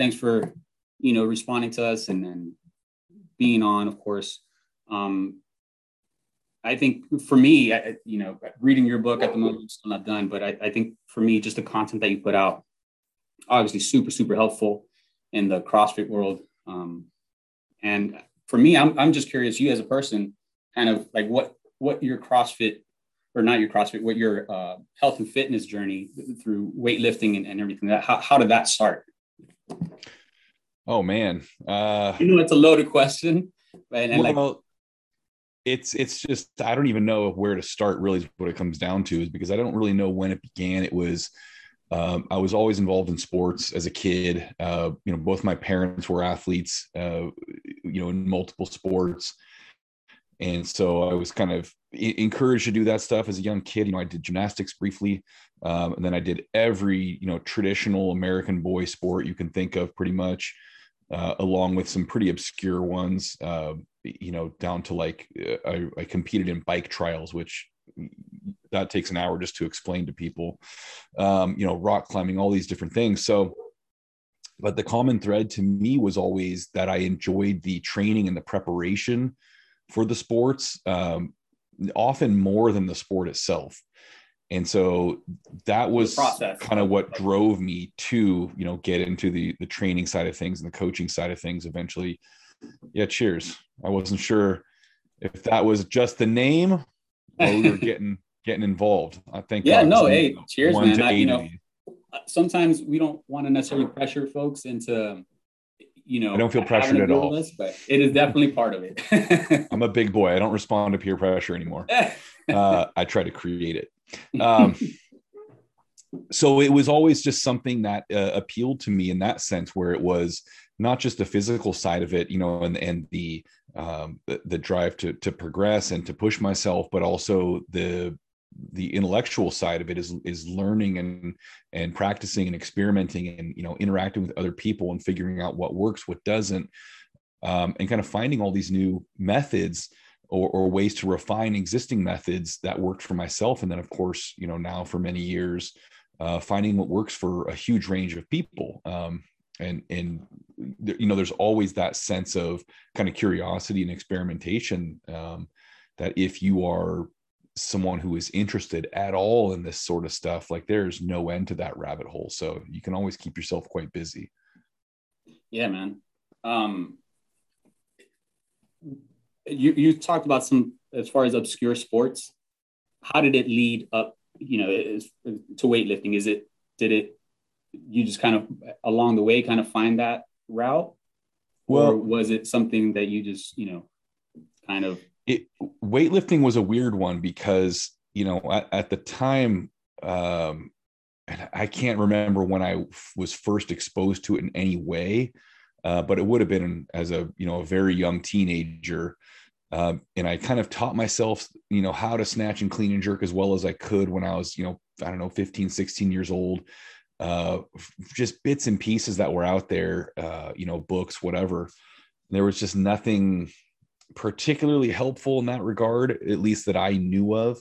thanks for you know responding to us and then being on, of course. Um, I think for me, I, you know, reading your book at the moment, still not done, but I, I think for me, just the content that you put out, obviously super, super helpful in the CrossFit world. Um, and for me, I'm, I'm just curious, you as a person, kind of like what, what your CrossFit or not your CrossFit, what your uh, health and fitness journey through weightlifting and, and everything that, how, how did that start? Oh man. Uh, you know, it's a loaded question. And, and well, like, it's it's just I don't even know where to start. Really, what it comes down to is because I don't really know when it began. It was um, I was always involved in sports as a kid. Uh, you know, both my parents were athletes. Uh, you know, in multiple sports, and so I was kind of encouraged to do that stuff as a young kid. You know, I did gymnastics briefly, um, and then I did every you know traditional American boy sport you can think of, pretty much. Uh, along with some pretty obscure ones. Uh, you know, down to like uh, I, I competed in bike trials, which that takes an hour just to explain to people. Um, you know, rock climbing, all these different things. So, but the common thread to me was always that I enjoyed the training and the preparation for the sports, um, often more than the sport itself. And so that was kind of what drove me to, you know, get into the the training side of things and the coaching side of things eventually yeah, cheers. I wasn't sure if that was just the name or we were getting getting involved. I think. Yeah, no, hey, cheers, man. I, you know, sometimes we don't want to necessarily pressure folks into, you know, I don't feel pressured at all. List, but it is definitely part of it. I'm a big boy. I don't respond to peer pressure anymore. Uh, I try to create it. Um, so it was always just something that uh, appealed to me in that sense, where it was not just the physical side of it, you know, and and the um, the, the drive to to progress and to push myself, but also the the intellectual side of it is is learning and and practicing and experimenting and you know interacting with other people and figuring out what works, what doesn't, um, and kind of finding all these new methods or, or ways to refine existing methods that worked for myself, and then of course, you know, now for many years. Uh, finding what works for a huge range of people. Um, and and you know there's always that sense of kind of curiosity and experimentation um, that if you are someone who is interested at all in this sort of stuff like there's no end to that rabbit hole. So you can always keep yourself quite busy. Yeah man. Um you you talked about some as far as obscure sports. How did it lead up you know to weightlifting? Is it did it you just kind of along the way kind of find that route? Well, or was it something that you just you know kind of it weightlifting was a weird one because you know at, at the time um i can't remember when i was first exposed to it in any way uh, but it would have been as a you know a very young teenager um, and i kind of taught myself you know how to snatch and clean and jerk as well as i could when i was you know i don't know 15 16 years old uh, just bits and pieces that were out there, uh, you know, books, whatever. There was just nothing particularly helpful in that regard, at least that I knew of.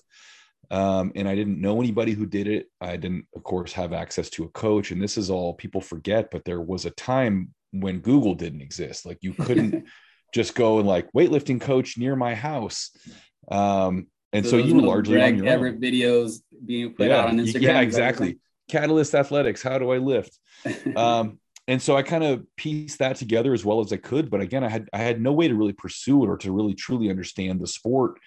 Um, and I didn't know anybody who did it. I didn't, of course, have access to a coach. And this is all people forget, but there was a time when Google didn't exist. Like you couldn't just go and like weightlifting coach near my house. Um, and so, so you were largely Greg on your Everett own. videos being put yeah, out on Instagram. Yeah, exactly. Catalyst Athletics. How do I lift? Um, and so I kind of pieced that together as well as I could. But again, I had I had no way to really pursue it or to really truly understand the sport.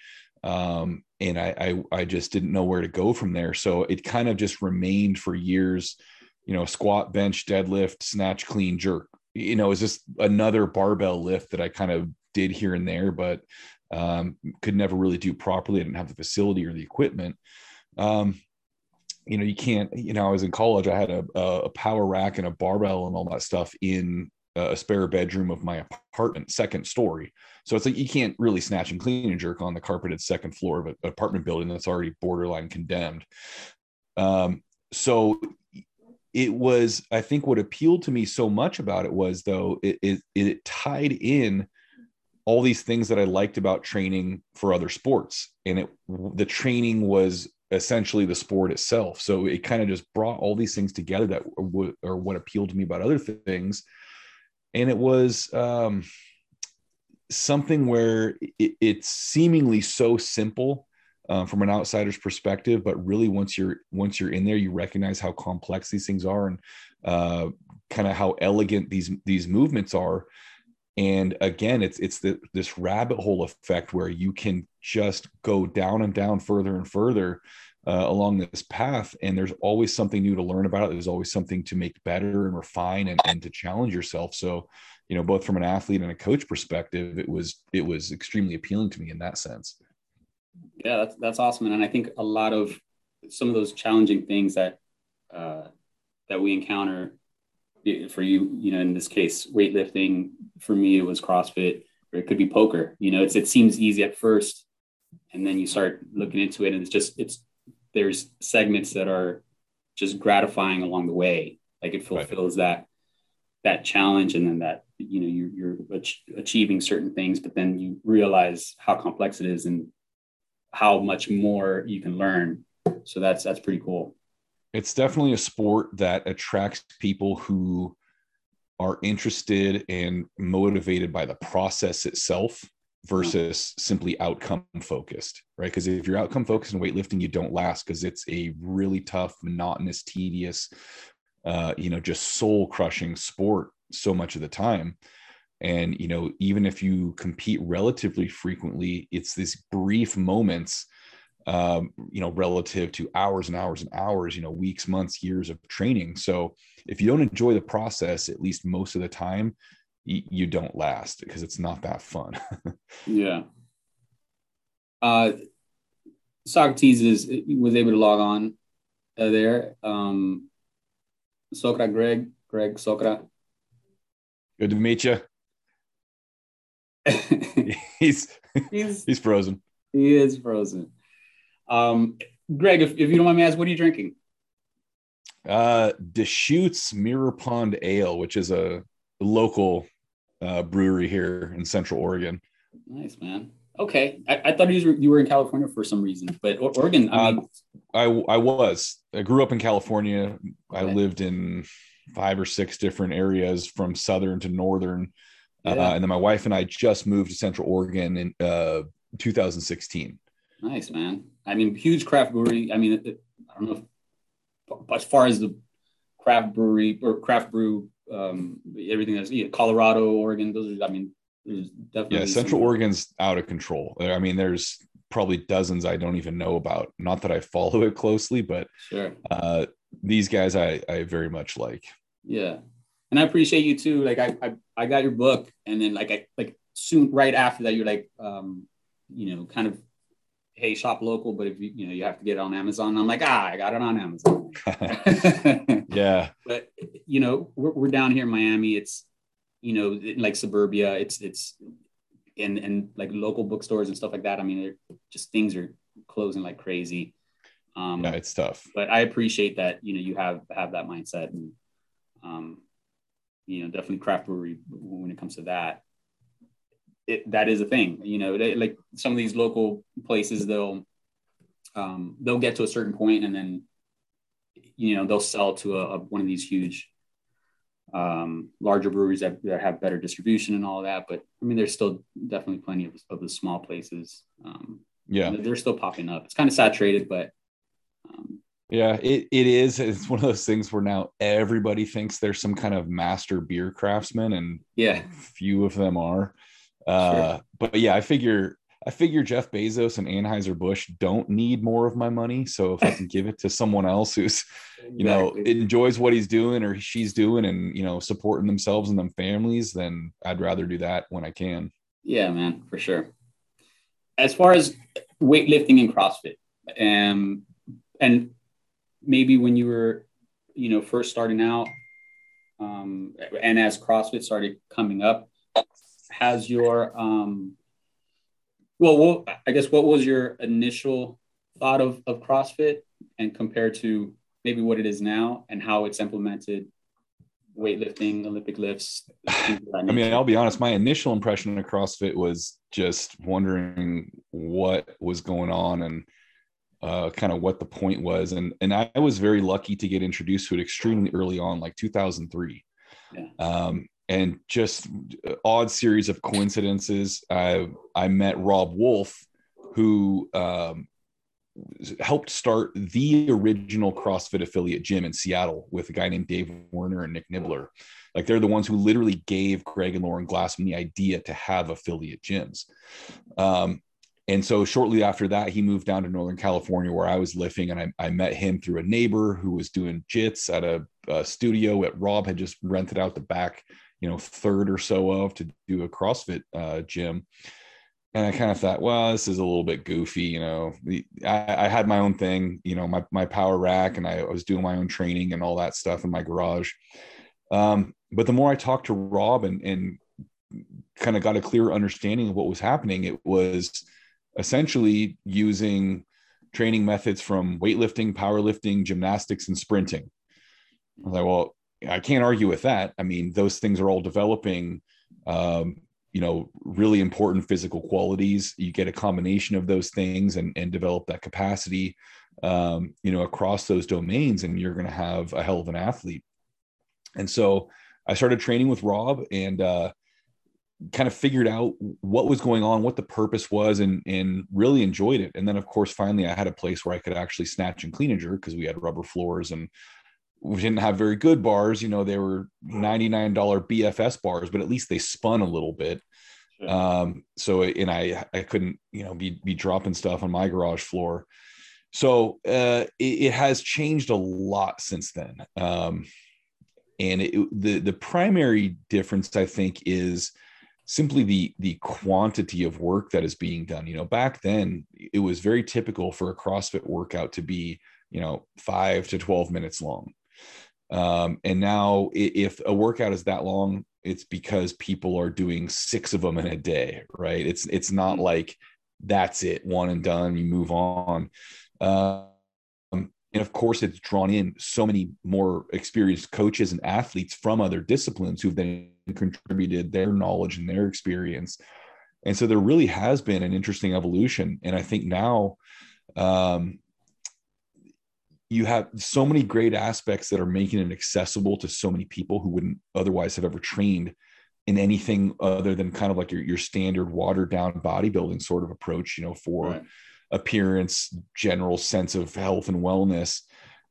Um, and I, I I just didn't know where to go from there. So it kind of just remained for years, you know, squat, bench, deadlift, snatch, clean, jerk. You know, it's just another barbell lift that I kind of did here and there, but um, could never really do properly. I didn't have the facility or the equipment. Um, you know, you can't, you know, I was in college, I had a, a power rack and a barbell and all that stuff in a spare bedroom of my apartment, second story. So it's like you can't really snatch and clean and jerk on the carpeted second floor of an apartment building that's already borderline condemned. Um, so it was, I think, what appealed to me so much about it was though it, it, it tied in all these things that I liked about training for other sports, and it the training was essentially the sport itself. So it kind of just brought all these things together that w- or what appealed to me about other things. And it was um, something where it, it's seemingly so simple uh, from an outsider's perspective, but really once you're once you're in there, you recognize how complex these things are and uh, kind of how elegant these these movements are and again it's it's the, this rabbit hole effect where you can just go down and down further and further uh, along this path. And there's always something new to learn about it. There's always something to make better and refine and, and to challenge yourself. So you know both from an athlete and a coach perspective it was it was extremely appealing to me in that sense. Yeah that's that's awesome. And i think a lot of some of those challenging things that uh, that we encounter for you, you know, in this case, weightlifting, for me, it was CrossFit or it could be poker. You know, it's, it seems easy at first and then you start looking into it and it's just, it's, there's segments that are just gratifying along the way. Like it fulfills right. that, that challenge. And then that, you know, you're, you're achieving certain things, but then you realize how complex it is and how much more you can learn. So that's, that's pretty cool it's definitely a sport that attracts people who are interested and motivated by the process itself versus simply outcome focused, right? Because if you're outcome focused in weightlifting, you don't last because it's a really tough, monotonous, tedious, uh, you know, just soul crushing sport so much of the time. And, you know, even if you compete relatively frequently, it's these brief moments um, you know, relative to hours and hours and hours, you know, weeks, months, years of training. So if you don't enjoy the process, at least most of the time, you don't last because it's not that fun. yeah. Uh, Socrates is was able to log on uh, there. Um, Sokra Greg, Greg Sokra. Good to meet you. he's, he's he's frozen. He is frozen. Um, Greg, if, if you don't mind me asking, what are you drinking? Uh, Deschutes Mirror Pond Ale, which is a local uh, brewery here in Central Oregon. Nice, man. Okay, I, I thought you were, you were in California for some reason, but Oregon. I mean, uh, I I was. I grew up in California. Okay. I lived in five or six different areas from southern to northern, yeah. uh, and then my wife and I just moved to Central Oregon in uh, 2016. Nice, man. I mean, huge craft brewery. I mean, it, I don't know if, as far as the craft brewery or craft brew, um, everything that's yeah, Colorado, Oregon. Those are, I mean, there's definitely yeah. Central some... Oregon's out of control. I mean, there's probably dozens I don't even know about. Not that I follow it closely, but sure. Uh, these guys I I very much like. Yeah, and I appreciate you too. Like I I, I got your book, and then like I like soon right after that, you're like, um, you know, kind of hey, shop local, but if you you know you have to get it on Amazon, I'm like, ah, I got it on Amazon. yeah. But you know, we're, we're down here in Miami. It's you know like suburbia. It's it's and and like local bookstores and stuff like that. I mean, they're just things are closing like crazy. Um, yeah, it's tough. But I appreciate that you know you have have that mindset and um, you know definitely craft brewery when it comes to that it, that is a thing. You know, they, like some of these local places, they'll um, they'll get to a certain point and then you know they'll sell to a, a one of these huge um, larger breweries that, that have better distribution and all of that. But I mean, there's still definitely plenty of, of the small places. Um, yeah, they're still popping up. It's kind of saturated, but um, yeah, it, it is. It's one of those things where now everybody thinks there's some kind of master beer craftsman, and yeah, few of them are. Uh, sure. But yeah, I figure I figure Jeff Bezos and Anheuser Busch don't need more of my money. So if I can give it to someone else who's, you know, enjoys what he's doing or she's doing, and you know, supporting themselves and them families, then I'd rather do that when I can. Yeah, man, for sure. As far as weightlifting and CrossFit, um, and maybe when you were, you know, first starting out, um, and as CrossFit started coming up, has your um well, well i guess what was your initial thought of, of crossfit and compared to maybe what it is now and how it's implemented weightlifting olympic lifts i mean i'll be honest my initial impression of crossfit was just wondering what was going on and uh, kind of what the point was. And and I was very lucky to get introduced to it extremely early on, like 2003. Yeah. Um, and just odd series of coincidences. I I met Robb Wolf, who um, helped start the original CrossFit affiliate gym in Seattle with a guy named Dave Werner and Nick Nibbler. Like they're the ones who literally gave Greg and Lauren Glassman the idea to have affiliate gyms. Um, and so shortly after that, he moved down to Northern California where I was living, and I, I met him through a neighbor who was doing jits at a, a studio that Robb had just rented out the back, you know, third or so of to do a CrossFit uh, gym. And I kind of thought, well, this is a little bit goofy, you know. I, I had my own thing, you know, my my power rack, and I was doing my own training and all that stuff in my garage. Um, but the more I talked to Robb and, and kind of got a clear understanding of what was happening, it was essentially using training methods from weightlifting, powerlifting, gymnastics, and sprinting. I was like, well, I can't argue with that. I mean, those things are all developing, um, you know, really important physical qualities. You get a combination of those things and, and develop that capacity, um, you know, across those domains, and you're going to have a hell of an athlete. And so I started training with Robb and uh, kind of figured out what was going on, what the purpose was, and and really enjoyed it. And then, of course, finally, I had a place where I could actually snatch and clean and jerk because we had rubber floors and we didn't have very good bars. You know, they were ninety nine dollar BFS bars, but at least they spun a little bit. Sure. Um, so, and I I couldn't you know be be dropping stuff on my garage floor. So uh, it, it has changed a lot since then. Um, and it, the the primary difference i think is simply the the quantity of work that is being done you know back then it was very typical for a crossfit workout to be you know 5 to 12 minutes long um, and now if a workout is that long it's because people are doing six of them in a day right it's it's not mm-hmm. like that's it one and done you move on uh, and of course, it's drawn in so many more experienced coaches and athletes from other disciplines who've then contributed their knowledge and their experience. And so there really has been an interesting evolution. And I think now um, you have so many great aspects that are making it accessible to so many people who wouldn't otherwise have ever trained in anything other than kind of like your, your standard watered down bodybuilding sort of approach, you know, for. Right appearance, general sense of health and wellness.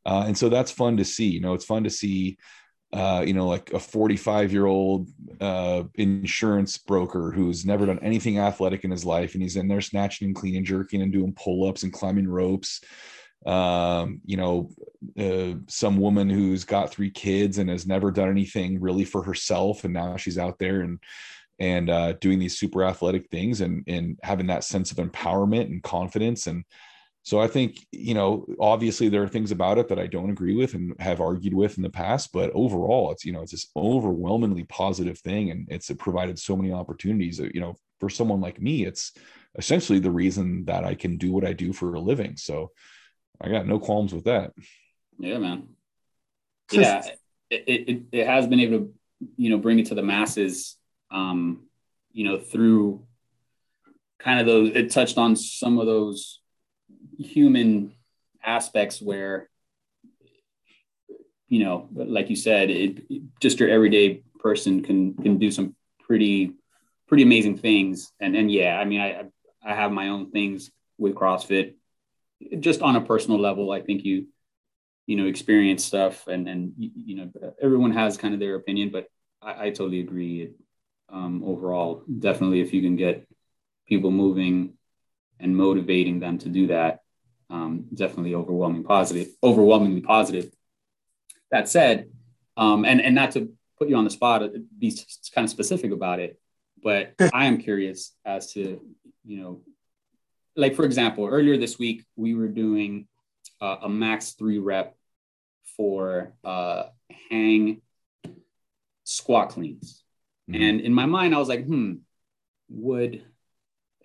Uh, and so that's fun to see. You know, it's fun to see, uh, you know, like a 45 year old uh, insurance broker who's never done anything athletic in his life, and he's in there snatching and clean and jerking and doing pull ups and climbing ropes. Um, you know, uh, some woman who's got three kids and has never done anything really for herself, and now she's out there and and uh, doing these super athletic things and and having that sense of empowerment and confidence. And so i think you know obviously there are things about it that i don't agree with and have argued with in the past but overall it's you know it's this overwhelmingly positive thing and it's provided so many opportunities you know for someone like me it's essentially the reason that i can do what i do for a living. So i got no qualms with that yeah man yeah it, it, it has been able to you know bring it to the masses um, you know, through kind of those, it touched on some of those human aspects where, you know, like you said, it, just your everyday person can can do some pretty pretty amazing things. And and yeah, I mean, I I have my own things with CrossFit, just on a personal level. I think you you know experience stuff, and and you know everyone has kind of their opinion, but I, I totally agree. It, um, overall. Definitely, if you can get people moving and motivating them to do that, um, definitely overwhelming positive, overwhelmingly positive. That said, um, and and not to put you on the spot, uh, be kind of specific about it, but I am curious as to you know, like for example, earlier this week we were doing uh, a max three rep for uh, hang squat cleans Mm-hmm. And in my mind, I was like, hmm, would,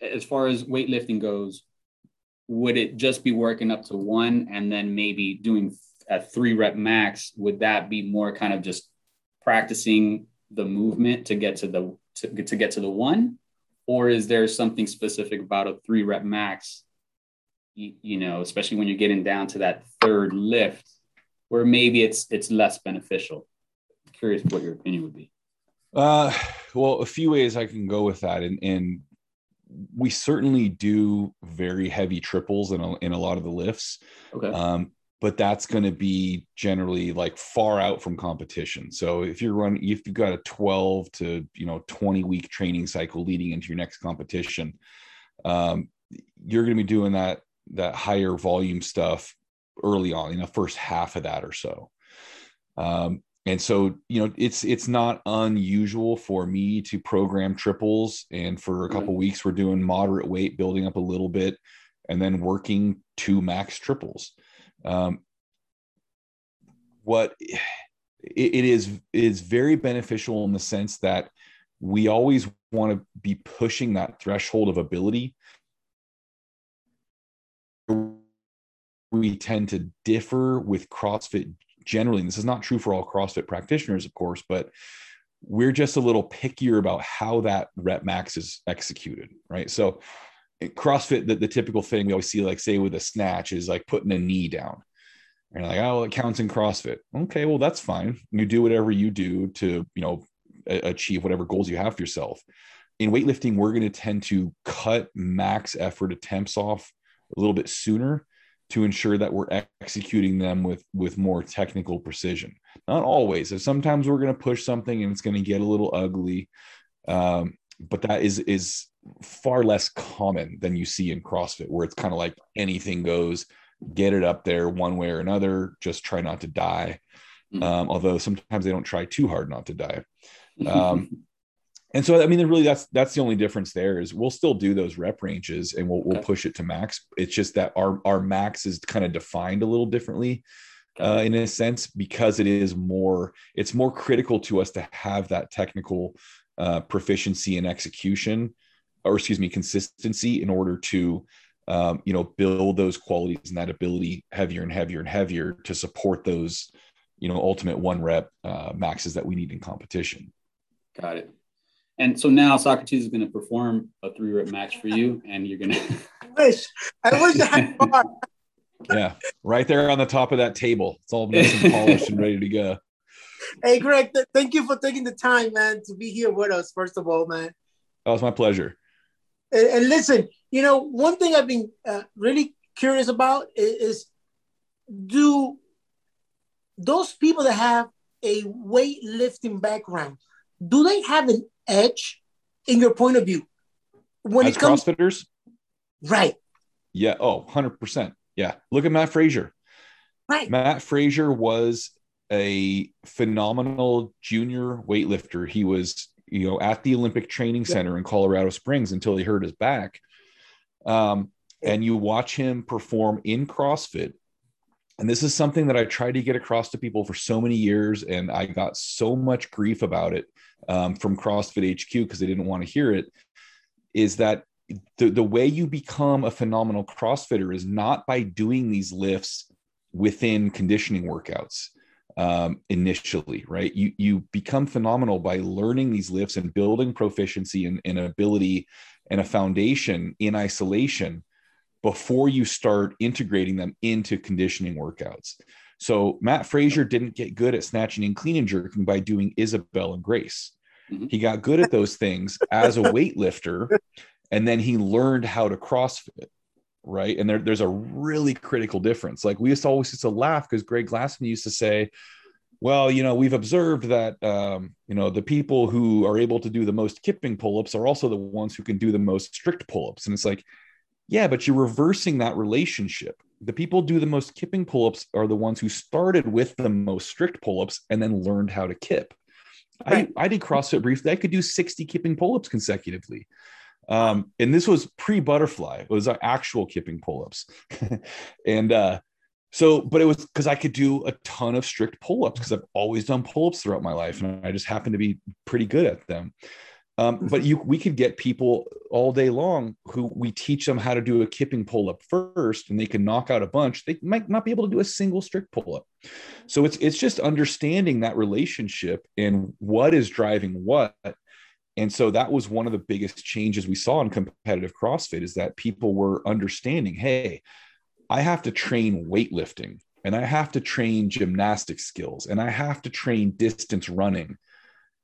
as far as weightlifting goes, would it just be working up to one and then maybe doing a three rep max? Would that be more kind of just practicing the movement to get to the to, to get to the one? Or is there something specific about a three rep max, you, you know, especially when you're getting down to that third lift, where maybe it's it's less beneficial? curious what your opinion would be. Uh, well, a few ways I can go with that, and and we certainly do very heavy triples in a, in a lot of the lifts. Okay. Um, but that's going to be generally like far out from competition. So if you're running, if you've got a 12 to you know 20 week training cycle leading into your next competition, um, you're going to be doing that that higher volume stuff early on in the first half of that or so. Um, and so you know it's it's not unusual for me to program triples and for a couple right. weeks we're doing moderate weight building up a little bit and then working two max triples um, what it, it is is very beneficial in the sense that we always want to be pushing that threshold of ability we tend to differ with CrossFit generally, and this is not true for all CrossFit practitioners, of course, but we're just a little pickier about how that rep max is executed, right? So, CrossFit, the, the typical thing we always see, like say with a snatch, is like putting a knee down. And like, oh, it counts in CrossFit. Okay, well, that's fine. You do whatever you do to, you know, achieve whatever goals you have for yourself. In weightlifting, we're going to tend to cut max effort attempts off a little bit sooner to ensure that we're executing them with with more technical precision not always so sometimes we're going to push something and it's going to get a little ugly um, but that is is far less common than you see in crossfit where it's kind of like anything goes get it up there one way or another just try not to die. Mm. um, although sometimes they don't try too hard not to die. Um, and so i mean really that's that's the only difference there is we'll still do those rep ranges and we'll, we'll push it to max. It's just that our our max is kind of defined a little differently uh, in a sense because it is more it's more critical to us to have that technical uh, proficiency and execution or excuse me consistency in order to um, you know build those qualities and that ability heavier and heavier and heavier to support those you know ultimate one rep uh, maxes that we need in competition got it and so now Socrates is going to perform a three rep match for you, and you're going to. I wish. I wish I had more. yeah, right there on the top of that table. It's all nice and polished and ready to go. Hey, Greg, th- thank you for taking the time, man, to be here with us. First of all, man. That was my pleasure. And, and listen, you know, one thing I've been uh, really curious about is, is do those people that have a weightlifting background do they have an edge in your point of view? When As it comes crossfitters? Right. Yeah. Oh 100% yeah. Look at Mat Fraser right. Mat Fraser was a phenomenal junior weightlifter. He was you know at the olympic training center in colorado springs until he hurt his back. Um, and you watch him perform in crossfit. And this is something that I tried to get across to people for so many years, and I got so much grief about it um, from CrossFit HQ because they didn't want to hear it. Is that the, the way you become a phenomenal CrossFitter is not by doing these lifts within conditioning workouts um, initially, right? You you become phenomenal by learning these lifts and building proficiency and, and ability and a foundation in isolation before you start integrating them into conditioning workouts. So Mat Fraser didn't get good at snatching and clean and jerking by doing Isabel and Grace. Mm-hmm. He got good at those things as a weightlifter, and then he learned how to CrossFit. Right. And there, there's a really critical difference. Like we used to always used to laugh because Greg Glassman used to say, well, you know, we've observed that, um, you know, the people who are able to do the most kipping pull ups are also the ones who can do the most strict pull ups. And it's like, yeah, but you're reversing that relationship. The people do the most kipping pull-ups are the ones who started with the most strict pull-ups and then learned how to kip. Right. I, I did CrossFit briefly. I could do 60 kipping pull-ups consecutively. Um, and this was pre-butterfly. It was actual kipping pull-ups. and uh, so, but it was because I could do a ton of strict pull-ups because I've always done pull-ups throughout my life, and I just happen to be pretty good at them. Um, but you, we could get people all day long who we teach them how to do a kipping pull up first, and they can knock out a bunch. They might not be able to do a single strict pull up. So it's it's just understanding that relationship and what is driving what. And so that was one of the biggest changes we saw in competitive CrossFit is that people were understanding, hey, I have to train weightlifting and I have to train gymnastic skills and I have to train distance running.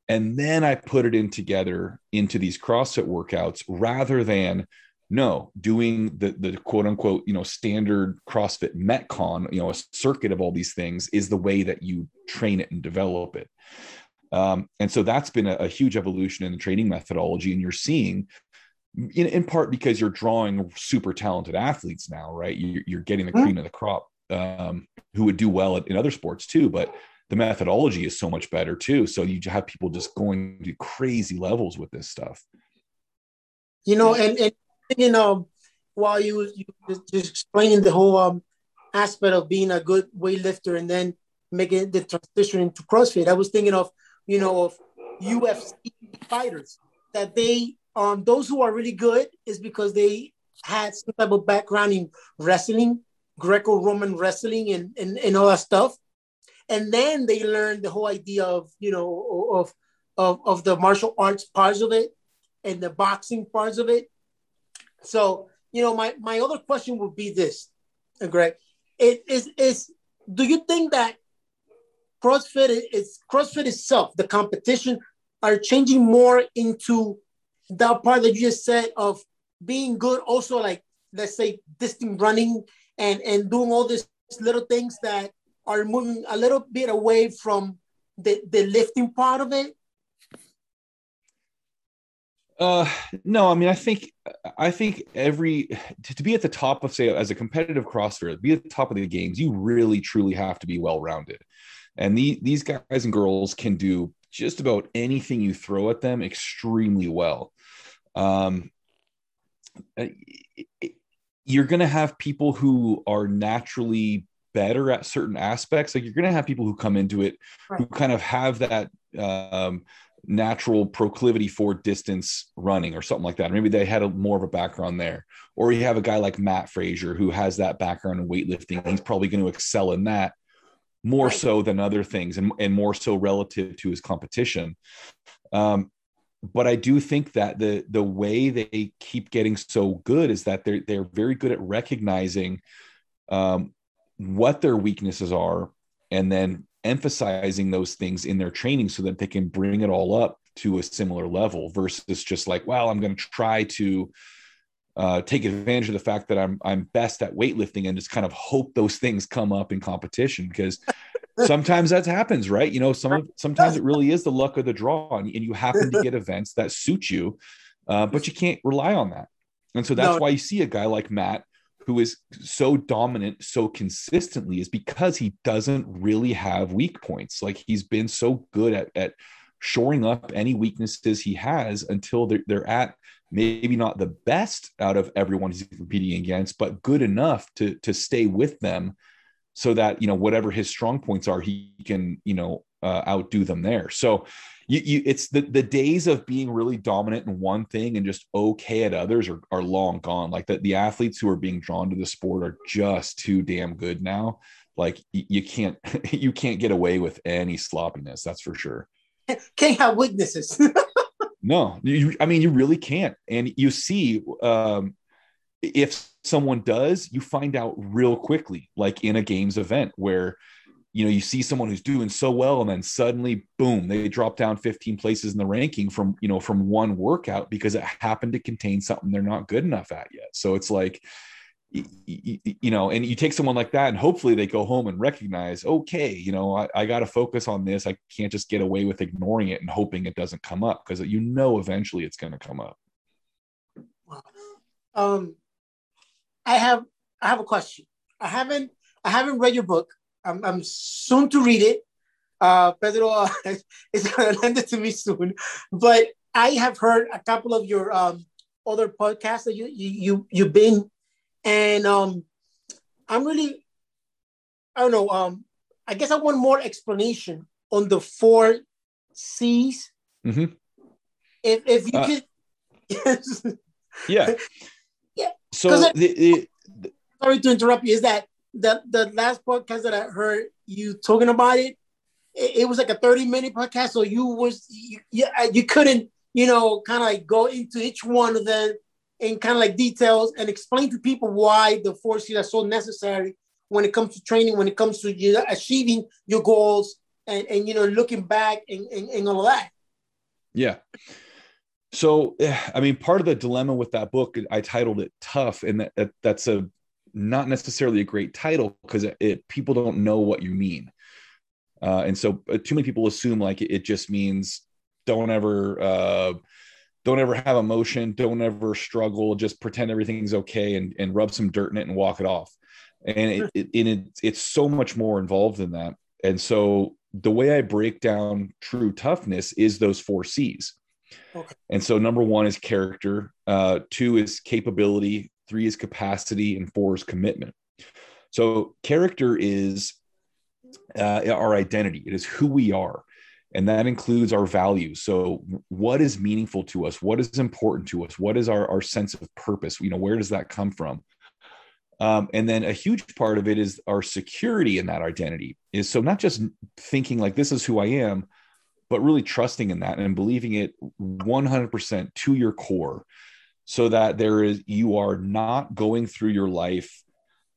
And then I put it in together into these CrossFit workouts rather than no doing the the quote unquote you know standard CrossFit Metcon you know a circuit of all these things is the way that you train it and develop it. Um, and so that's been a, a, huge evolution in the training methodology, and you're seeing in, in part because you're drawing super talented athletes now, right? You're, you're getting the mm-hmm. cream of the crop um, who would do well in other sports too, but the methodology is so much better too. So you have people just going to crazy levels with this stuff. You know, and, and you know, while you you just explaining the whole um, aspect of being a good weightlifter and then making the transition into CrossFit, I was thinking of you know of UFC fighters that they um, those who are really good is because they had some type of background in wrestling, Greco-Roman wrestling, and, and, and all that stuff. And then they learned the whole idea of, you know, of, of, of the martial arts parts of it and the boxing parts of it. So, you know, my, my other question would be this, Greg. It is, is do you think that CrossFit is CrossFit itself, the competition, are changing more into that part that you just said of being good, also like let's say distant running and and doing all these little things that are moving a little bit away from the the lifting part of it. Uh, no, I mean, I think, I think every to, to, be at the top of say as a competitive CrossFitter, be at the top of the games, you really truly have to be well rounded, and the, these guys and girls can do just about anything you throw at them extremely well. Um, uh, you're going to have people who are naturally better at certain aspects. Like you're going to have people who come into it right. who kind of have that um, natural proclivity for distance running or something like that. Maybe they had a more of a background there. Or you have a guy like Mat Fraser who has that background in weightlifting he's probably going to excel in that more right. so than other things and, and more so relative to his competition um, but I do think that the the way they keep getting so good is that they're they're very good at recognizing um, what their weaknesses are and then emphasizing those things in their training so that they can bring it all up to a similar level versus just like, well, I'm going to try to uh, take advantage of the fact that I'm I'm best at weightlifting and just kind of hope those things come up in competition because sometimes that happens, right? You know, some sometimes it really is the luck of the draw, and, and you happen to get events that suit you, uh, but you can't rely on that. And so that's no. why you see a guy like Mat who is so dominant so consistently is because he doesn't really have weak points. Like he's been so good at at shoring up any weaknesses he has until they're, they're at maybe not the best out of everyone he's competing against, but good enough to to stay with them so that you know whatever his strong points are he can you know uh, outdo them there. So you, you it's the, the days of being really dominant in one thing and just okay at others are, are long gone. Like the, the athletes who are being drawn to the sport are just too damn good now. Like you, you can't you can't get away with any sloppiness that's for sure. Can't have weaknesses no you, i mean you really can't. And you see um if someone does, you find out real quickly, like in a games event where you know you see someone who's doing so well and then suddenly boom they drop down 15 places in the ranking from you know from one workout because it happened to contain something they're not good enough at yet. So it's like you know and you take someone like that and hopefully they go home and recognize okay you know i, I got to focus on this i can't just get away with ignoring it and hoping it doesn't come up because you know eventually it's going to come up um I have I have a question. I haven't I haven't read your book. I'm, I'm soon to read it. Uh, Pedro is going to lend it to me soon. But I have heard a couple of your um, other podcasts that you you, you you've been, and um, I'm really I don't know. Um, I guess I want more explanation on the four C's. Mm-hmm. If if you uh, could, yes. yeah. So the, the, sorry to interrupt you. Is that the the last podcast that I heard you talking about it? It, it was like a thirty minute podcast, so you was you you, you couldn't you know kind of like go into each one of them in kind of like details and explain to people why the four C's are so necessary when it comes to training, when it comes to you know, achieving your goals and, and you know looking back and, and, and all of that. Yeah. So, I mean, part of the dilemma with that book, I titled it "Tough," and that, that's a not necessarily a great title because it, it, people don't know what you mean, uh, and so uh, too many people assume like it, it just means don't ever uh, don't ever have emotion, don't ever struggle, just pretend everything's okay and and rub some dirt in it and walk it off, and it, it, it it's so much more involved than that, and so the way I break down true toughness is those four C's. Okay. And so number one is character, uh, two is capability, three is capacity, and four is commitment. So character is uh, our identity. It is who we are. And that includes our values. So, what is meaningful to us? What is important to us? What is our, our sense of purpose? You know, where does that come from? Um, and then a huge part of it is our security in that identity is so not just thinking like this is who I am, but really trusting in that and believing it 100% to your core so that there is you are not going through your life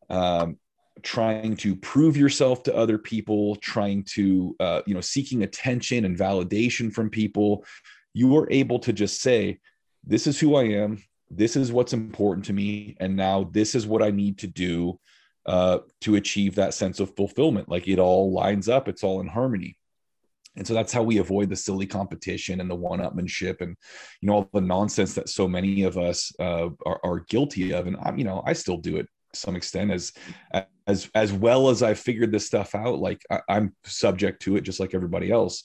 um, trying to prove yourself to other people trying to uh, you know seeking attention and validation from people you are able to just say this is who i am. This is what's important to me. And now this is what i need to do uh, to achieve that sense of fulfillment. Like it all lines up. It's all in harmony. And so that's how we avoid the silly competition and the one-upmanship and you know all the nonsense that so many of us uh, are, are, guilty of. And i'm you know i still do it some extent as as as well as i figured this stuff out like I, i'm subject to it just like everybody else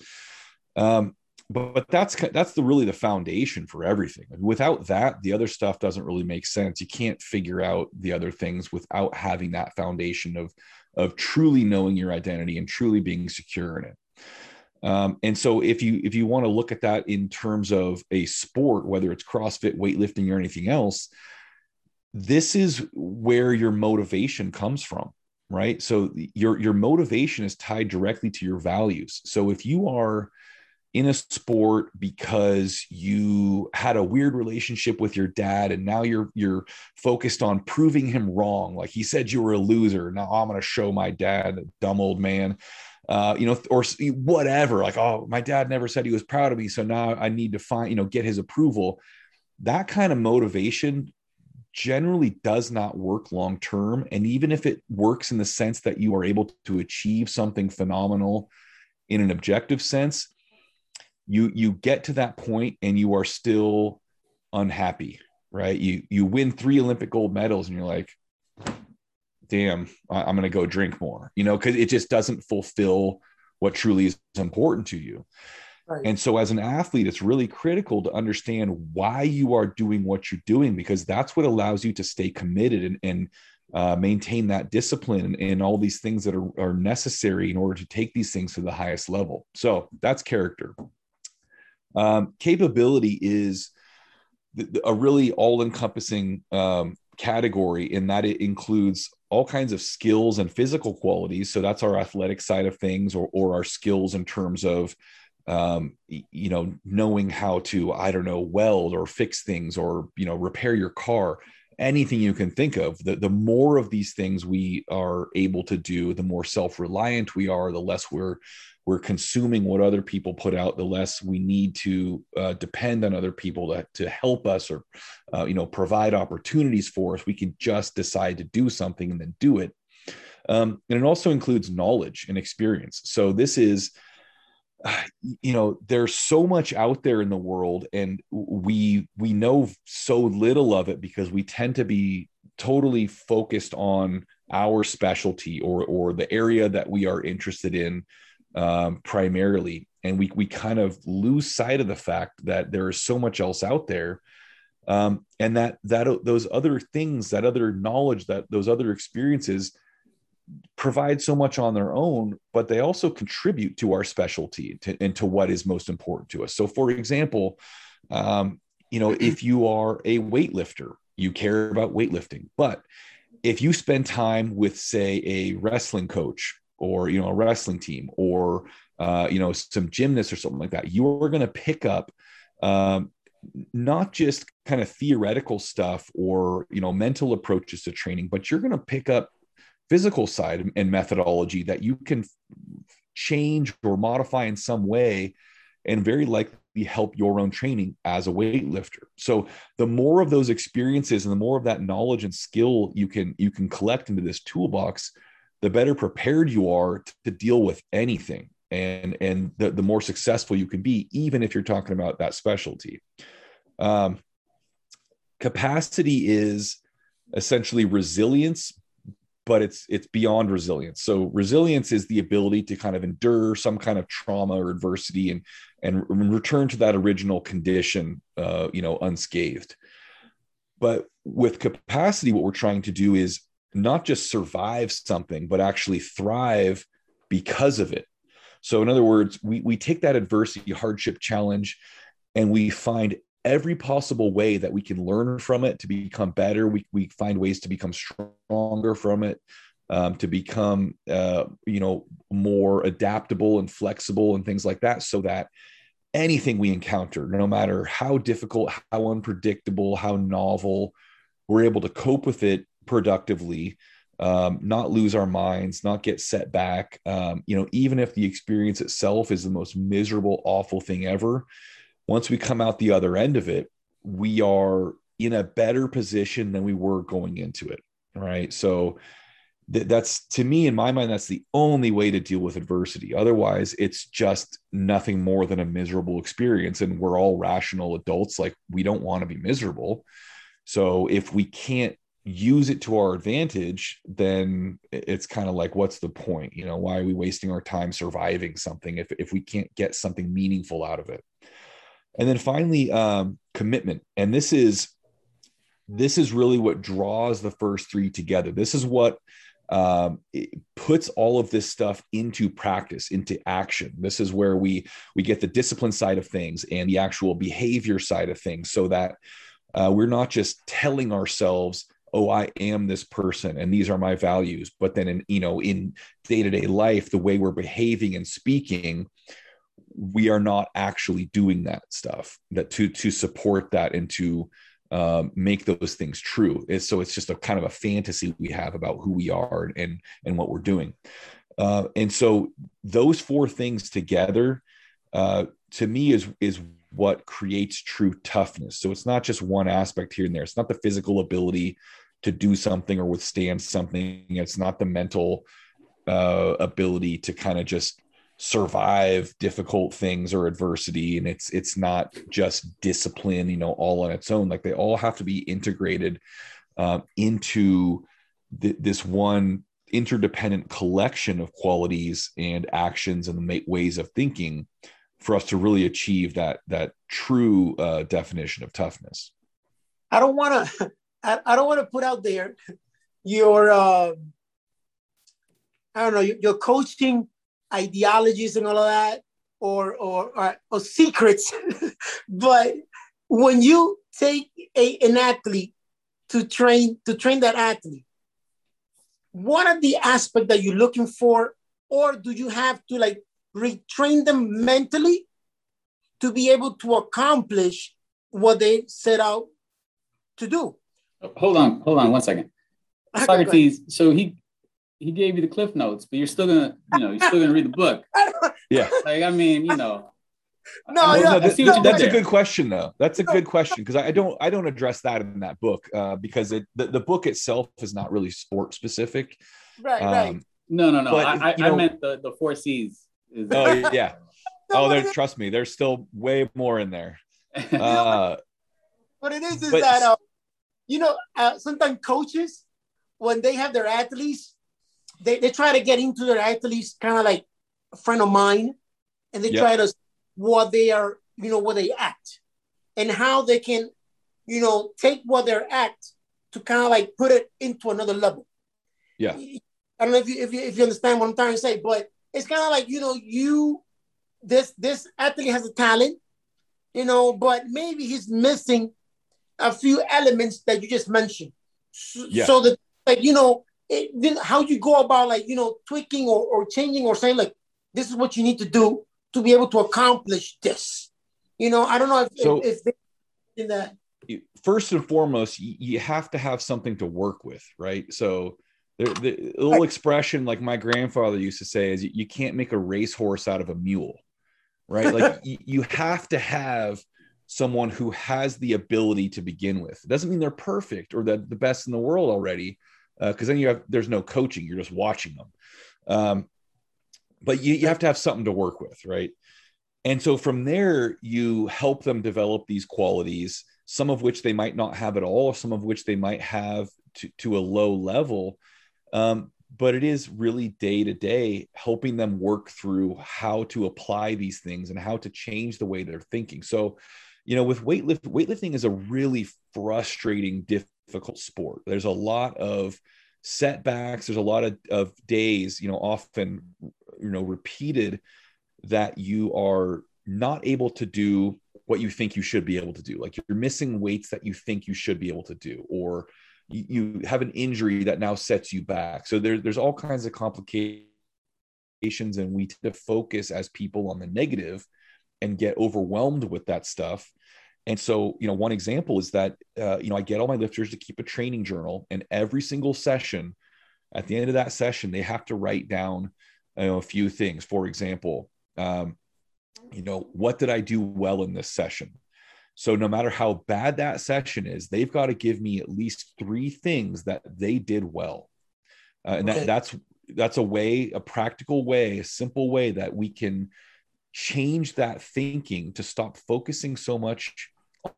um, but, but that's that's the really the foundation for everything. Without that, the other stuff doesn't really make sense. You can't figure out the other things without having that foundation of of truly knowing your identity and truly being secure in it. Um, and so if you if you want to look at that in terms of a sport, whether it's CrossFit, weightlifting, or anything else, this is where your motivation comes from, right? So your your motivation is tied directly to your values. So if you are in a sport because you had a weird relationship with your dad and now you're you're focused on proving him wrong like he said you were a loser now i'm going to show my dad dumb old man uh, you know or whatever like oh my dad never said he was proud of me so now i need to find you know get his approval that kind of motivation generally does not work long term and even if it works in the sense that you are able to achieve something phenomenal in an objective sense you you get to that point and you are still unhappy right? You you win three olympic gold medals and you're like damn i'm to go drink more you know because it just doesn't fulfill what truly is important to you right. and so as an athlete it's really critical to understand why you are doing what you're doing because that's what allows you to stay committed and, and uh, maintain that discipline and, and, all these things that are, are necessary in order to take these things to the highest level so that's character um, capability is a really all encompassing um, category in that it includes all kinds of skills and physical qualities. So that's our athletic side of things, or, or our skills in terms of, um, you know, knowing how to, I don't know, weld or fix things or, you know, repair your car, anything you can think of. The, the more of these things we are able to do, the more self reliant we are, the less we're we're consuming what other people put out, the less we need to uh, depend on other people to, to help us or, uh, you know, provide opportunities for us. We can just decide to do something and then do it. Um, and it also includes knowledge and experience. So this is, you know, there's so much out there in the world, and we we know so little of it because we tend to be totally focused on our specialty or or the area that we are interested in um, primarily, and we we kind of lose sight of the fact that there is so much else out there, um, and that that those other things, that other knowledge, that those other experiences provide so much on their own, but they also contribute to our specialty to, and to what is most important to us. So, for example, um, you know, if you are a weightlifter, you care about weightlifting, but if you spend time with, say, a wrestling coach or you know a wrestling team or uh, you know some gymnasts or something like that you are going to pick up um, not just kind of theoretical stuff or you know mental approaches to training but you're going to pick up physical side and methodology that you can change or modify in some way and very likely help your own training as a weightlifter. So the more of those experiences and the more of that knowledge and skill you can you can collect into this toolbox the better prepared you are to, to deal with anything and and the, the more successful you can be even if you're talking about that specialty. Um, capacity is essentially resilience but it's it's beyond resilience. So resilience is the ability to kind of endure some kind of trauma or adversity and and return to that original condition uh, you know unscathed. But with capacity what we're trying to do is not just survive something but actually thrive because of it. So in other words we we take that adversity hardship challenge and we find every possible way that we can learn from it to become better. We, we find ways to become stronger from it, um, to become, uh, you know, more adaptable and flexible and things like that, so that anything we encounter, no matter how difficult, how unpredictable, how novel, we're able to cope with it productively. Um, not lose our minds, not get set back. Um, you know, even if the experience itself is the most miserable, awful thing ever, once we come out the other end of it, we are in a better position than we were going into it. Right. So th- that's to me, in my mind, that's the only way to deal with adversity. Otherwise, it's just nothing more than a miserable experience. And we're all rational adults. Like we don't want to be miserable. So if we can't use it to our advantage, then it's kind of like, what's the point? You know, why are we wasting our time surviving something if, if we can't get something meaningful out of it? And then finally um, commitment. And this is this is really what draws the first three together. This is what um, puts all of this stuff into practice into action. This is where we we get the discipline side of things and the actual behavior side of things so that uh, we're not just telling ourselves oh i am this person and these are my values. But then in you know in day-to-day life the way we're behaving and speaking we are not actually doing that stuff that to to support that and to um, make those things true. It's, so it's just a kind of a fantasy we have about who we are and and what we're doing. Uh, and so those four things together, uh, to me, is is what creates true toughness. So it's not just one aspect here and there. It's not the physical ability to do something or withstand something. It's not the mental uh, ability to kind of just survive difficult things or adversity and it's it's not just discipline you know all on its own. Like they all have to be integrated uh, into th- this one interdependent collection of qualities and actions and ways of thinking for us to really achieve that that true uh, definition of toughness. I don't want to I, I, don't want to put out there your uh, i don't know your, your coaching ideologies and all of that or or or, or secrets. But when you take a, an athlete to train to train that athlete what are the aspects that you're looking for? Or do you have to like retrain them mentally to be able to accomplish what they set out to do? Hold on hold on one second. Socrates, so he he gave you the cliff notes, but you're still gonna, you know, you're still gonna read the book. Yeah. Like I mean, you know. No, I, no, that's, no, that's a good question though. That's a good question because I don't I don't address that in that book uh, because it the, the book itself is not really sport specific. Right, um, right. No, no, no. But, I, I, know, I meant the the four C's. Is oh yeah. no, oh, there. Trust me, there's still way more in there. Uh, what it is is but, that uh, you know uh, sometimes coaches when they have their athletes they, they try to get into their athletes kind of like a friend of mine and they yep. try to what they are you know what they act and how they can you know take what they act to kind of like put it into another level yeah i don't know if you if you, if you understand what i'm trying to say but it's kind of like you know you this this athlete has a talent you know but maybe he's missing a few elements that you just mentioned so, yeah. so that like you know it, how you go about like you know tweaking or, or changing or saying like this is what you need to do to be able to accomplish this. You know i don't know if, so, if, if they, in that. First and foremost you, have to have something to work with right? So the, the little expression like my grandfather used to say is you can't make a racehorse out of a mule right? Like you, you have to have someone who has the ability to begin with. It doesn't mean they're perfect or that the best in the world already because uh, then you have there's no coaching you're just watching them. Um, but you, you have to have something to work with right? And so from there you help them develop these qualities some of which they might not have at all some of which they might have to, to a low level. Um, but it is really day to day helping them work through how to apply these things and how to change the way they're thinking. So you know with weightlift weightlifting is a really frustrating difficult sport. There's a lot of setbacks. There's a lot of, of days you know often you know repeated that you are not able to do what you think you should be able to do. Like you're missing weights that you think you should be able to do or you, you have an injury that now sets you back. So there, there's all kinds of complications and we tend to focus as people on the negative and get overwhelmed with that stuff and so, you know, one example is that, uh, you know, I get all my lifters to keep a training journal, and every single session, at the end of that session, they have to write down you know, a few things. For example, um, you know, what did I do well in this session? So, no matter how bad that session is, they've got to give me at least three things that they did well, uh, and that, that's that's a way, a practical way, a simple way that we can change that thinking to stop focusing so much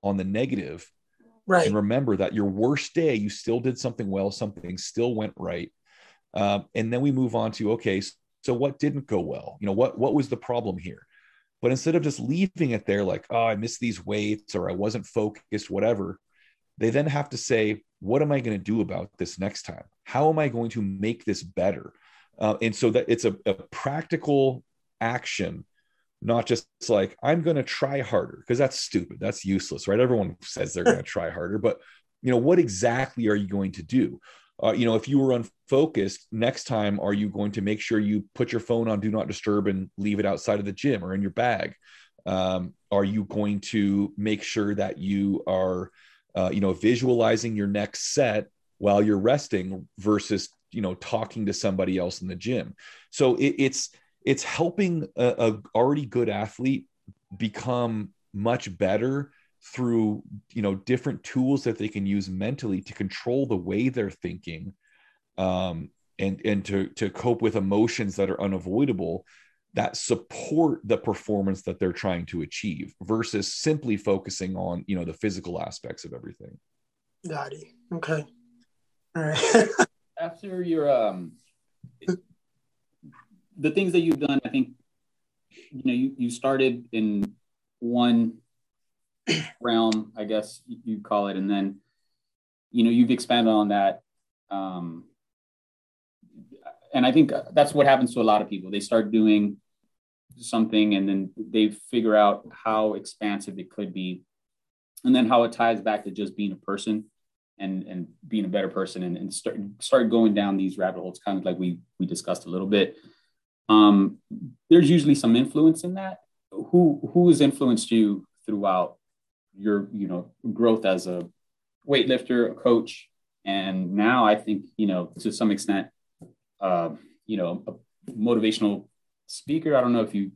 on the negative right. and remember that your worst day you still did something well something still went right. Um, and then we move on to okay so what didn't go well? You know what what was the problem here? But instead of just leaving it there like oh i missed these weights or i wasn't focused whatever they then have to say what am i going to do about this next time? How am i going to make this better? Uh, and so that it's a, a practical action not just like i'm going to try harder because that's stupid that's useless right? Everyone says they're going to try harder but you know what exactly are you going to do? Uh, you know if you were unfocused next time are you going to make sure you put your phone on do not disturb and leave it outside of the gym or in your bag? Um, are you going to make sure that you are uh, you know visualizing your next set while you're resting versus you know talking to somebody else in the gym? So it, it's it's helping a, a already good athlete become much better through you know different tools that they can use mentally to control the way they're thinking um, and and to to cope with emotions that are unavoidable that support the performance that they're trying to achieve versus simply focusing on you know the physical aspects of everything. Got it. Okay. All right. After your um the things that you've done, I think, you know, you, you started in one realm, I guess you call it, and then, you know, you've expanded on that. Um, and I think that's what happens to a lot of people. They start doing something and then they figure out how expansive it could be and then how it ties back to just being a person and and being a better person and, and start start going down these rabbit holes kind of like we we discussed a little bit um, there's usually some influence in that. Who who has influenced you throughout your you know growth as a weightlifter, a coach, and now I think you know to some extent, uh, you know, a motivational speaker. I don't know if you,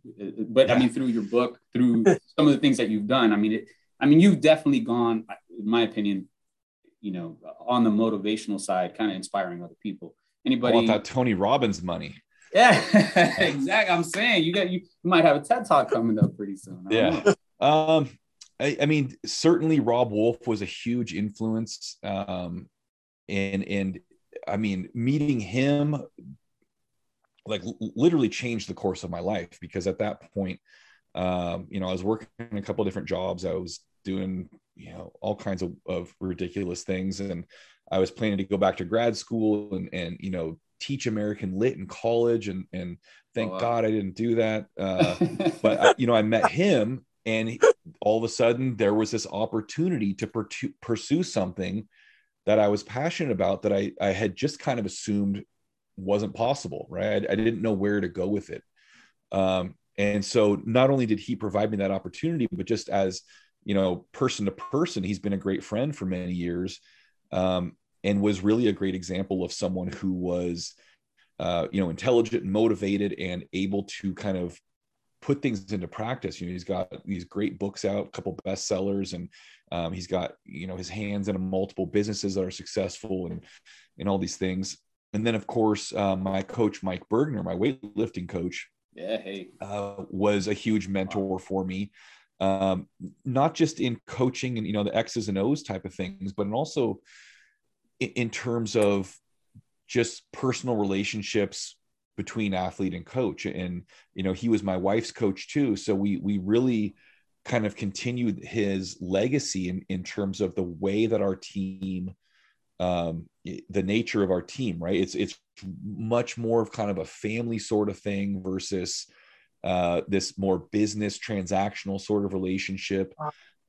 but I mean through your book, through some of the things that you've done. I mean, it, I mean you've definitely gone, in my opinion, you know, on the motivational side, kind of inspiring other people. Anybody I want that Tony Robbins money. Yeah, exactly. I'm saying you got you, you might have a TED talk coming up pretty soon. Yeah. Um, I, I, mean, certainly Robb Wolf was a huge influence. Um, and and I mean, meeting him like literally changed the course of my life because at that point, um, you know, I was working a couple different jobs. I was doing, you know, all kinds of, of ridiculous things. And I was planning to go back to grad school and, and, you know, teach American Lit in college, and and thank oh, wow. God I didn't do that. Uh, but I, you know, I met him, and he, all of a sudden there was this opportunity to per- pursue something that I was passionate about that I I had just kind of assumed wasn't possible. Right, I, I didn't know where to go with it. Um, and so not only did he provide me that opportunity, but just as you know, person to person, he's been a great friend for many years, um, and was really a great example of someone who was, uh, you know, intelligent and motivated and able to kind of put things into practice. You know, he's got these great books out, a couple bestsellers, and um, he's got you know his hands in multiple businesses that are successful and and all these things. And then, of course, uh, my coach Mike Burgener, my weightlifting coach, yeah, hey, uh, was a huge mentor for me. Um, not just in coaching and you know the X's and O's type of things, but also in, terms of just personal relationships between athlete and coach. And you know he was my wife's coach too. So we we really kind of continued his legacy in in terms of the way that our team um the nature of our team right? It's it's much more of kind of a family sort of thing versus uh this more business transactional sort of relationship.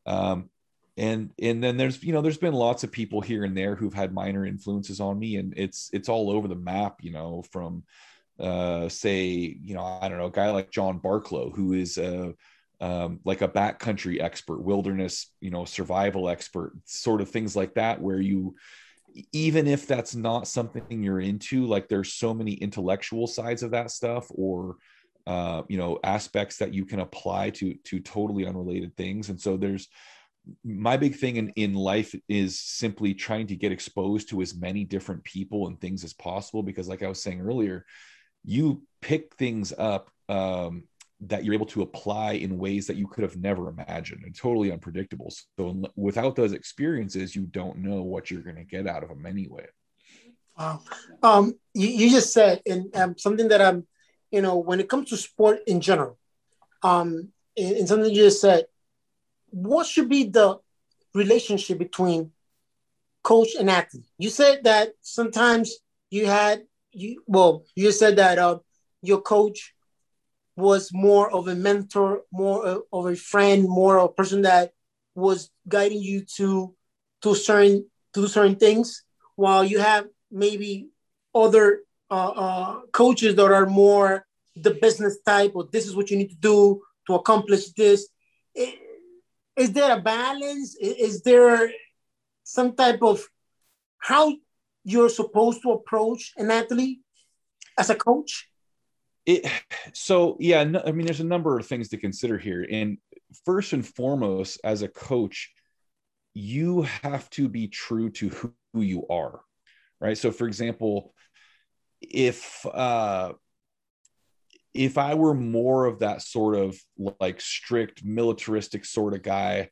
Um and and then there's you know there's been lots of people here and there who've had minor influences on me and it's it's all over the map you know from uh, say, you know, I don't know, a guy like John Barklow, who is a, um, like a backcountry expert, wilderness, you know, survival expert, sort of things like that, where you, even if that's not something you're into, like there's so many intellectual sides of that stuff or, uh, you know, aspects that you can apply to, to totally unrelated things. And so there's, my big thing in, in life is simply trying to get exposed to as many different people and things as possible because like i was saying earlier you pick things up um, that you're able to apply in ways that you could have never imagined and totally unpredictable. So without those experiences, you don't know what you're going to get out of them anyway. Wow. Um, you, you just said, and um, something that I'm, you know, when it comes to sport in general, um, and, and something you just said, what should be the relationship between coach and athlete? You said that sometimes you had you well, you said that uh, your coach was more of a mentor, more of a friend, more of a person that was guiding you to to certain to certain things, while you have maybe other uh, uh, coaches that are more the business type, or this is what you need to do to accomplish this. Is there a balance? Is there some type of how you're supposed to approach an athlete as a coach? It, so yeah, no, I mean, there's a number of things to consider here. And first and foremost, as a coach, you have to be true to who, you are, right? So, for example, if uh, if I were more of that sort of like strict militaristic sort of guy,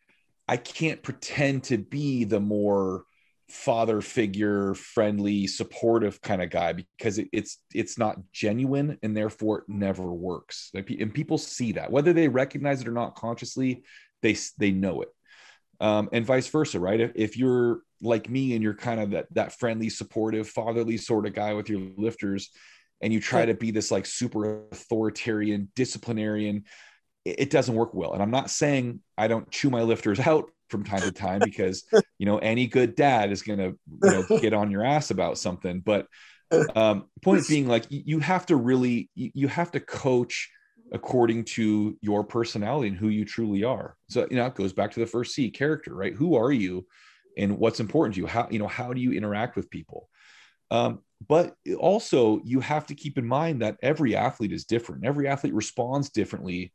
I can't pretend to be the more father figure friendly supportive kind of guy because it, it's it's not genuine and therefore it never works. And people see that. Whether they recognize it or not consciously they they know it. Um, and vice versa right? If, if you're like me and you're kind of that that friendly supportive fatherly sort of guy with your lifters and you try to be this like super authoritarian disciplinarian it, doesn't work well. And i'm not saying i don't chew my lifters out from time to time because you know any good dad is going to you know get on your ass about something. But um point being like you have to really you have to coach according to your personality and who you truly are. So you know it goes back to the first c character right? Who are you and what's important to you? How you know how do you interact with people? Um, but also you have to keep in mind that every athlete is different every athlete responds differently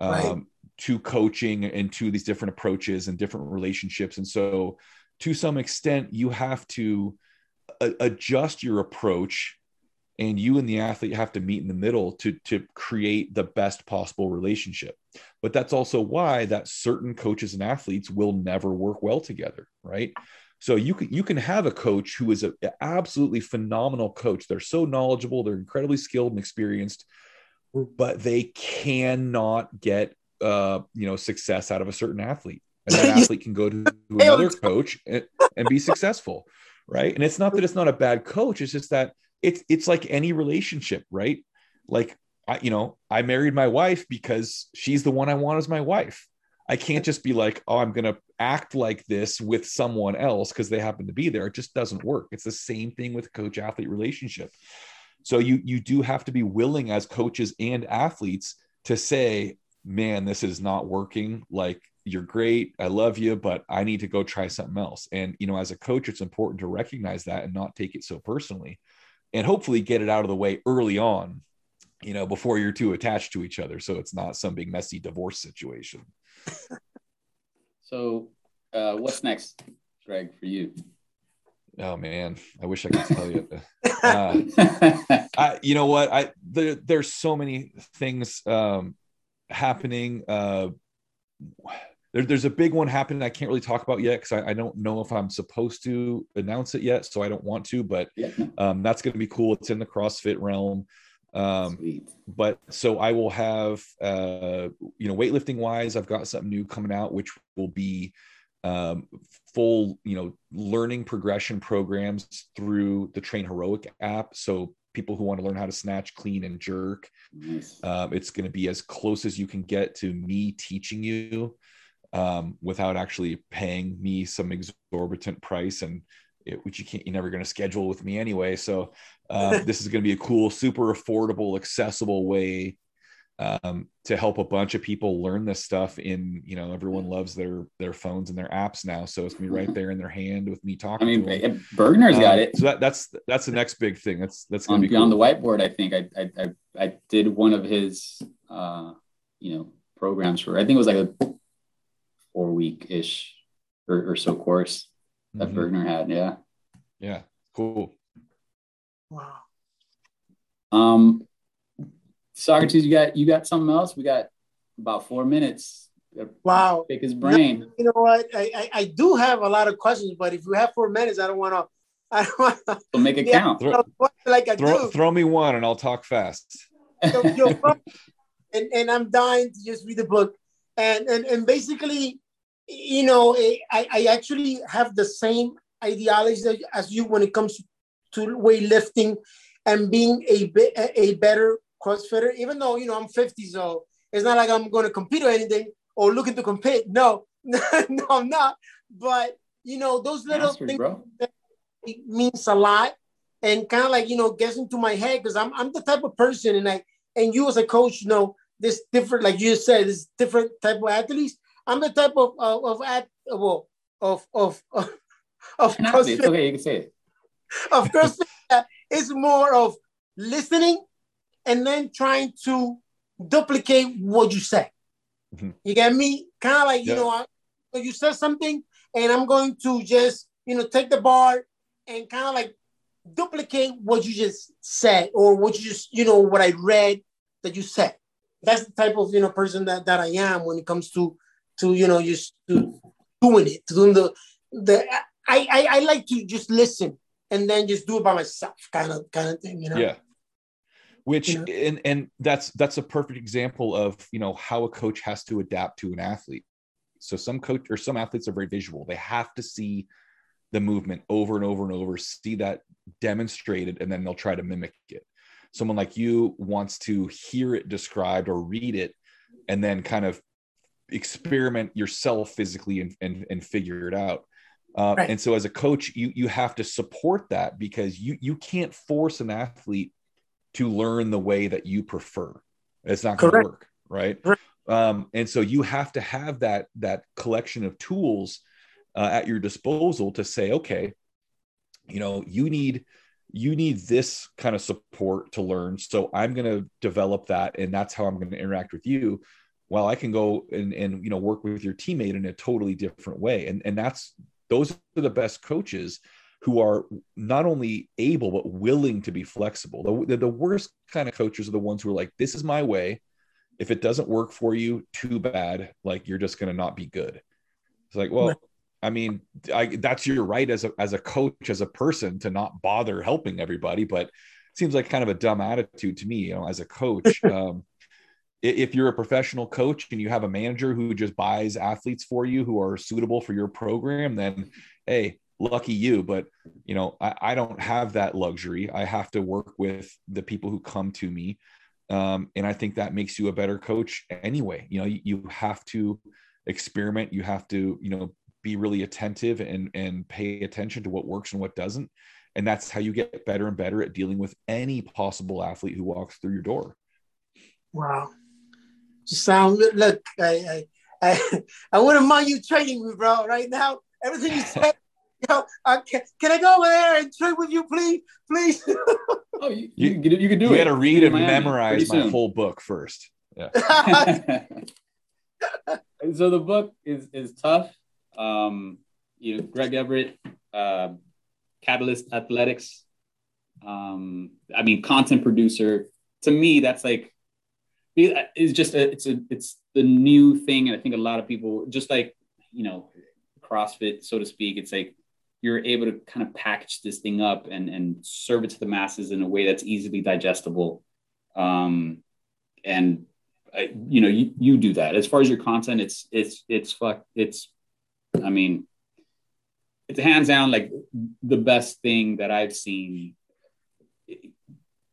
um, right to coaching and to these different approaches and different relationships. And so, to some extent, you have to a- adjust your approach, and you and the athlete have to meet in the middle to to create the best possible relationship. But that's also why that certain coaches and athletes will never work well together, right? So you can you can have a coach who is an absolutely phenomenal coach. They're so knowledgeable, they're incredibly skilled and experienced, but they cannot get uh, you know success out of a certain athlete. And that athlete can go to, to another coach and, and be successful right? And it's not that it's not a bad coach it's just that it's it's like any relationship right? Like i you know i married my wife because she's the one i want as my wife. I can't just be like oh i'm gonna act like this with someone else because they happen to be there it just doesn't work it's the same thing with coach athlete relationship so you you do have to be willing as coaches and athletes to say man, this is not working. Like, you're great. I love you, but I need to go try something else. And, you know, as a coach, it's important to recognize that and not take it so personally and hopefully get it out of the way early on, you know, before you're too attached to each other. So it's not some big messy divorce situation. so, uh, what's next, Greg, for you? Oh man, I wish I could tell you. Uh, I, you know what? I there, there's so many things um, happening. Uh, there, there's a big one happening I can't really talk about yet because I, I, don't know if I'm supposed to announce it yet, so I don't want to. But um, that's going to be cool. It's in the CrossFit realm. Um, but so I will have, uh, you know, weightlifting wise, I've got something new coming out, which will be um, full, you know, learning progression programs through the Train Heroic app. So people who want to learn how to snatch, clean, and jerk. Nice. Um, it's going to be as close as you can get to me teaching you um, without actually paying me some exorbitant price and it, which you can't you're never going to schedule with me anyway so uh, this is going to be a cool super affordable accessible way um, to help a bunch of people learn this stuff in you know everyone loves their their phones and their apps now. So it's gonna be right there in their hand with me talking i mean Burgener's um, got it. so that, that's that's the next big thing. That's that's gonna on, be cool. on the whiteboard i think I, I i i did one of his uh you know programs for i think it was like a four week ish or, or, so course that mm-hmm. bergner had yeah. Yeah cool wow um Socrates, you got you got something else? We got about four minutes. Wow. Pick his brain. You know what? I, I, I do have a lot of questions, but if you have four minutes, I don't want to. I don't want to. Make it yeah, count. Throw, like I throw, do. throw me one, and I'll talk fast. So, and and I'm dying to just read the book, and and and basically, you know, I I actually have the same ideology as you when it comes to weightlifting and being a a better CrossFitter, even though you know I'm 50, so it's not like I'm going to compete or anything or looking to compete. No, no, I'm not. But you know, those little Mastery, things bro. means a lot, and kind of like you know gets into my head because I'm I'm the type of person, and I and you as a coach, you know, this different, like you said, this different type of athletes. I'm the type of of, of well of of of, of CrossFit. Okay, you can say it. Of course, it's more of listening and then trying to duplicate what you say. Mm-hmm. You get me? Kind of like, yeah. you know, I, you said something and I'm going to just, you know, take the bar and kind of like duplicate what you just said or what you just, you know, what I read that you said. That's the type of, you know, person that, that I am when it comes to, to, you know, just to doing it, to doing the, the, I, I, I like to just listen and then just do it by myself kind of, kind of thing, you know? Yeah. Which yeah. and and that's that's a perfect example of you know how a coach has to adapt to an athlete. So some coach or some athletes are very visual. They have to see the movement over and over and over see that demonstrated and then they'll try to mimic it. Someone like you wants to hear it described or read it and then kind of experiment yourself physically and, and, and figure it out uh, right. and so as a coach you you have to support that because you you can't force an athlete to learn the way that you prefer. It's not going to work, right? Um, and so you have to have that that collection of tools uh, at your disposal to say, okay, you know, you need you need this kind of support to learn. So I'm going to develop that, and that's how I'm going to interact with you. While I can go and and you know work with your teammate in a totally different way, and and that's those are the best coaches who are not only able but willing to be flexible. The, the, worst kind of coaches are the ones who are like, "This is my way. If it doesn't work for you, too bad. Like you're just going to not be good." It's like, well, I mean, I, that's your right as a as a coach, as a person, to not bother helping everybody. But it seems like kind of a dumb attitude to me, you know, as a coach. um, if you're a professional coach and you have a manager who just buys athletes for you who are suitable for your program, then hey, lucky you. But you know I, I, don't have that luxury. I have to work with the people who come to me. Um, and i think that makes you a better coach anyway. You know you, you have to experiment. You have to you know be really attentive and and pay attention to what works and what doesn't. And that's how you get better and better at dealing with any possible athlete who walks through your door. Wow just sound look i i I, I wouldn't mind you training me, bro. Right now, everything you said. Yo, I can, can I go over there and train with you, please, please? oh, you, you, you, could, you could do you it. You got to read and memorize my whole book first. Yeah. so the book is is tough. Um, you know, Greg Everett, uh, Catalyst Athletics. Um, I mean, content producer. To me, that's like it's just a, it's a it's the new thing, and I think a lot of people just like you know CrossFit, so to speak. It's like you're able to kind of package this thing up and and serve it to the masses in a way that's easily digestible. Um, and I, you know, you, you do that. As far as your content, it's it's it's fuck. It's, I mean, it's hands down like the best thing that I've seen.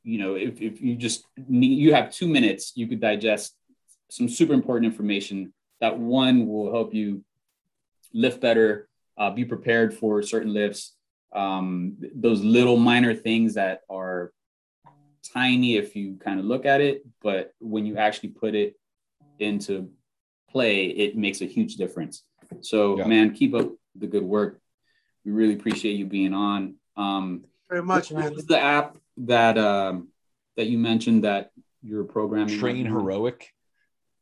You know, if if you just need, you have two minutes, you could digest some super important information. That one will help you lift better, uh, be prepared for certain lifts. Um, those little minor things that are tiny if you kind of look at it, but when you actually put it into play, it makes a huge difference. So, yeah. man, keep up the good work. We really appreciate you being on. Um, Very much, man. the app that um, that you mentioned that you're programming? Train Heroic.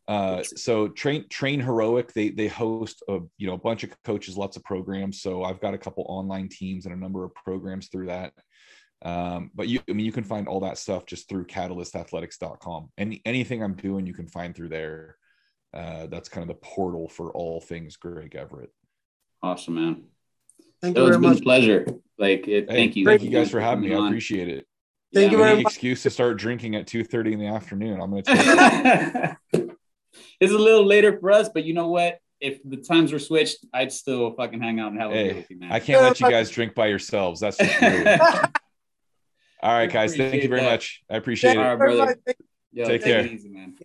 Uh, so train train heroic they they host a you know a bunch of coaches lots of programs so i've got a couple online teams and a number of programs through that um, but you, I mean, you can find all that stuff just through catalystathletics.com. Any anything I'm doing, you can find through there. Uh, that's kind of the portal for all things Greg Everett. Awesome, man. Thank you very much. a pleasure. Like, it, hey, thank you. Thank you guys for having me. I appreciate it. Thank yeah, you very much. Excuse to start drinking at two thirty in the afternoon. I'm going to. it's a little later for us, but you know what? If the times were switched, I'd still fucking hang out and have a hey, with you, man. I can't let you guys drink by yourselves. That's just. All right, guys. Thank you very that. much. I appreciate it. All right, brother. Yo, take care. Easy, man.